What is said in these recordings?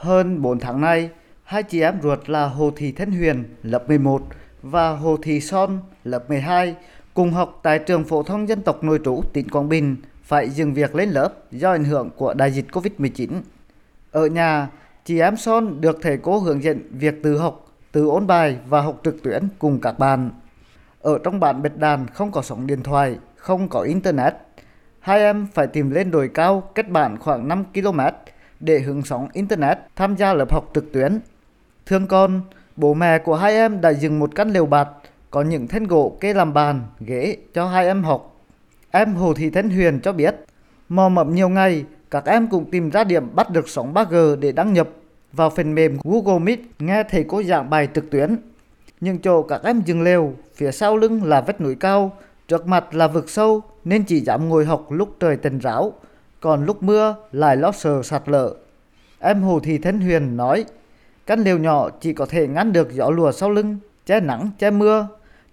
Hơn 4 tháng nay, hai chị em ruột là Hồ Thị Thanh Huyền, lớp 11 và Hồ Thị Son, lớp 12, cùng học tại trường phổ thông dân tộc nội trú tỉnh Quảng Bình phải dừng việc lên lớp do ảnh hưởng của đại dịch Covid-19. Ở nhà, chị em Son được thầy cô hướng dẫn việc tự học, tự ôn bài và học trực tuyến cùng các bạn. Ở trong bản Bạch Đàn không có sóng điện thoại, không có internet. Hai em phải tìm lên đồi cao cách bản khoảng 5 km để hưởng sóng internet tham gia lớp học trực tuyến. Thương con, bố mẹ của hai em đã dựng một căn lều bạt có những thanh gỗ kê làm bàn, ghế cho hai em học. Em Hồ Thị Thanh Huyền cho biết, mò mẫm nhiều ngày, các em cũng tìm ra điểm bắt được sóng 3G để đăng nhập vào phần mềm Google Meet nghe thầy cô giảng bài trực tuyến. Nhưng chỗ các em dừng lều, phía sau lưng là vách núi cao, trước mặt là vực sâu nên chỉ dám ngồi học lúc trời tần ráo, còn lúc mưa lại lo sợ sạt lở. Em Hồ Thị Thanh Huyền nói, căn lều nhỏ chỉ có thể ngăn được gió lùa sau lưng, che nắng, che mưa.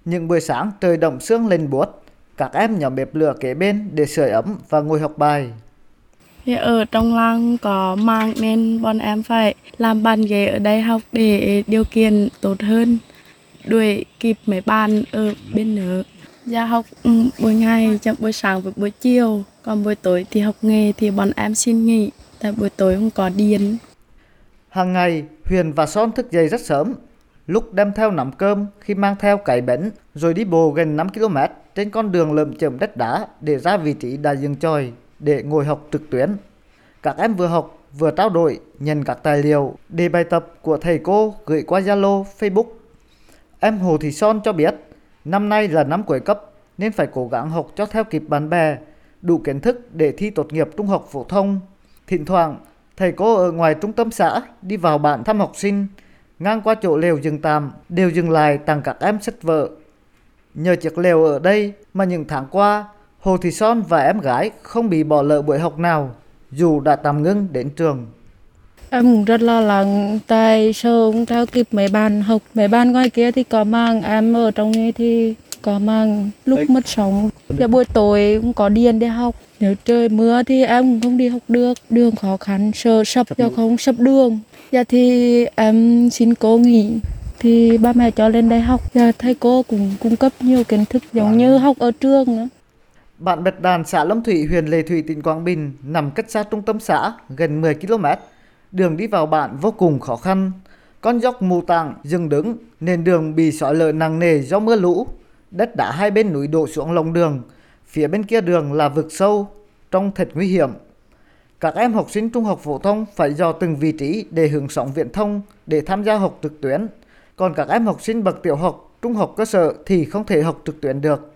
Những buổi sáng trời động sương lên buốt, các em nhóm bếp lửa kế bên để sưởi ấm và ngồi học bài. Thì ở trong làng có mang nên bọn em phải làm bàn ghế ở đây học để điều kiện tốt hơn, đuổi kịp mấy bạn ở bên nữa. Dạ học ừ, buổi ngày, trong buổi sáng và buổi chiều, còn buổi tối thì học nghề thì bọn em xin nghỉ, tại buổi tối không có điện. Hàng ngày, Huyền và Son thức dậy rất sớm, lúc đem theo nắm cơm khi mang theo cải bánh rồi đi bộ gần 5 km trên con đường lợm chởm đất đá để ra vị trí đại dừng tròi để ngồi học trực tuyến. Các em vừa học vừa trao đổi nhận các tài liệu đề bài tập của thầy cô gửi qua Zalo, Facebook. Em Hồ Thị Son cho biết năm nay là năm cuối cấp nên phải cố gắng học cho theo kịp bạn bè, đủ kiến thức để thi tốt nghiệp trung học phổ thông. Thỉnh thoảng, thầy cô ở ngoài trung tâm xã đi vào bản thăm học sinh, ngang qua chỗ lều dừng tạm đều dừng lại tặng các em sách vở. Nhờ chiếc lều ở đây mà những tháng qua, Hồ Thị Son và em gái không bị bỏ lỡ buổi học nào, dù đã tạm ngưng đến trường. Em rất lo lắng tại sợ không theo kịp mấy bạn học. Mấy bạn ngoài kia thì có mang, em ở trong này thì có mang lúc mất sóng. Và buổi tối cũng có điện để học. Nếu trời mưa thì em cũng không đi học được. Đường khó khăn, sợ sập giao không sập đường. Dạ thì em xin cô nghỉ thì ba mẹ cho lên đây học và thầy cô cũng cung cấp nhiều kiến thức giống như học ở trường nữa. Bản Bạch Đàn, xã Lâm Thủy, huyện Lệ Thủy, tỉnh Quảng Bình nằm cách xa trung tâm xã gần 10 km. Đường đi vào bản vô cùng khó khăn. Con dốc mù tàng, dừng đứng nên đường bị sỏi lở nặng nề do mưa lũ. Đất đá hai bên núi đổ xuống lòng đường. Phía bên kia đường là vực sâu, trong thật nguy hiểm. Các em học sinh trung học phổ thông phải dò từng vị trí để hưởng sóng viễn thông để tham gia học trực tuyến. Còn các em học sinh bậc tiểu học, trung học cơ sở thì không thể học trực tuyến được.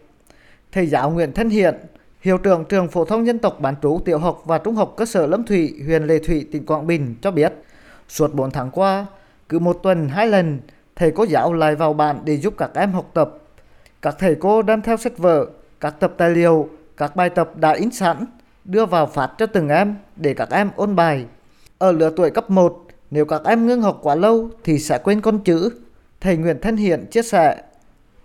Thầy giáo Nguyễn Thân Hiện, hiệu trưởng trường phổ thông dân tộc bán trú tiểu học và trung học cơ sở Lâm Thủy, huyện Lệ Thủy, tỉnh Quảng Bình cho biết, suốt 4 tháng qua, cứ một tuần hai lần, thầy cô giáo lại vào bản để giúp các em học tập. Các thầy cô đem theo sách vở, các tập tài liệu, các bài tập đã in sẵn, đưa vào phát cho từng em để các em ôn bài. Ở lứa tuổi cấp 1, nếu các em ngưng học quá lâu thì sẽ quên con chữ. Thầy Nguyễn Thân Hiện chia sẻ,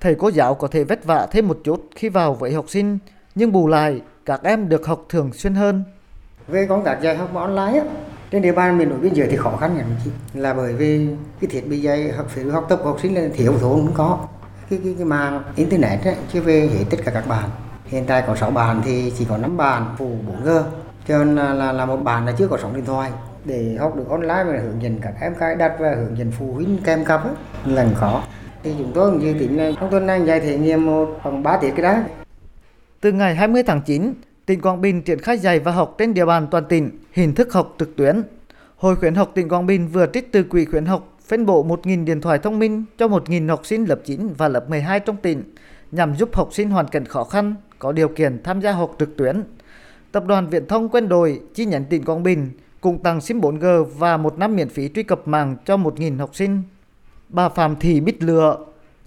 thầy cô giáo có thể vất vả thêm một chút khi vào với học sinh, nhưng bù lại các em được học thường xuyên hơn. Về công tác dạy học online á, trên địa bàn miền núi biên giới thì khó khăn nhất là bởi vì cái thiết bị dạy học sự học tập của học sinh là thiếu thốn không có. Cái cái, cái mạng internet ấy, chưa về hết tất cả các bạn. Hiện tại có 6 bàn thì chỉ có 5 bàn phụ 4G cho nên là, là, là một bàn là chưa có sóng điện thoại. Để học được online và hướng dẫn các em cái đặt và hướng dẫn phụ huynh kèm cặp ấy, là khó thì chúng tôi cũng dự tính là trong tuần này dạy thể nghiệm một khoảng 3 tiết cái đó. Từ ngày 20 tháng 9, tỉnh Quảng Bình triển khai dạy và học trên địa bàn toàn tỉnh hình thức học trực tuyến. Hội khuyến học tỉnh Quảng Bình vừa trích từ quỹ khuyến học phân bổ 1.000 điện thoại thông minh cho 1.000 học sinh lớp 9 và lớp 12 trong tỉnh nhằm giúp học sinh hoàn cảnh khó khăn có điều kiện tham gia học trực tuyến. Tập đoàn Viễn thông Quân đội chi nhánh tỉnh Quảng Bình cùng tặng SIM 4G và một năm miễn phí truy cập mạng cho 1.000 học sinh. Bà Phạm Thị Bích Lựa,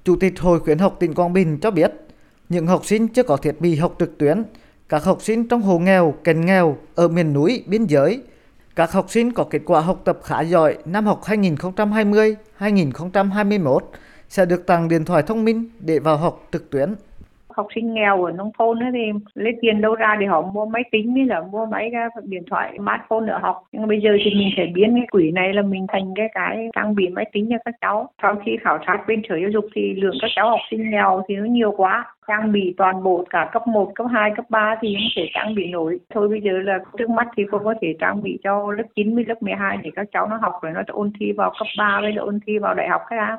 Chủ tịch Hội khuyến học tỉnh Quảng Bình cho biết, những học sinh chưa có thiết bị học trực tuyến, các học sinh trong hộ nghèo, kèn nghèo ở miền núi, biên giới, các học sinh có kết quả học tập khá giỏi năm học 2020-2021 sẽ được tặng điện thoại thông minh để vào học trực tuyến học sinh nghèo ở nông thôn ấy thì lấy tiền đâu ra để họ mua máy tính với là mua máy à, điện thoại smartphone để học nhưng bây giờ thì mình phải biến cái quỹ này là mình thành cái cái trang bị máy tính cho các cháu sau khi khảo sát bên sở giáo dục thì lượng các cháu học sinh nghèo thì nó nhiều quá trang bị toàn bộ cả cấp 1, cấp 2, cấp 3 thì không thể trang bị nổi. Thôi bây giờ là trước mắt thì cô có thể trang bị cho lớp 9 với lớp 12 để các cháu nó học rồi nó ôn thi vào cấp 3 với ôn thi vào đại học các đã.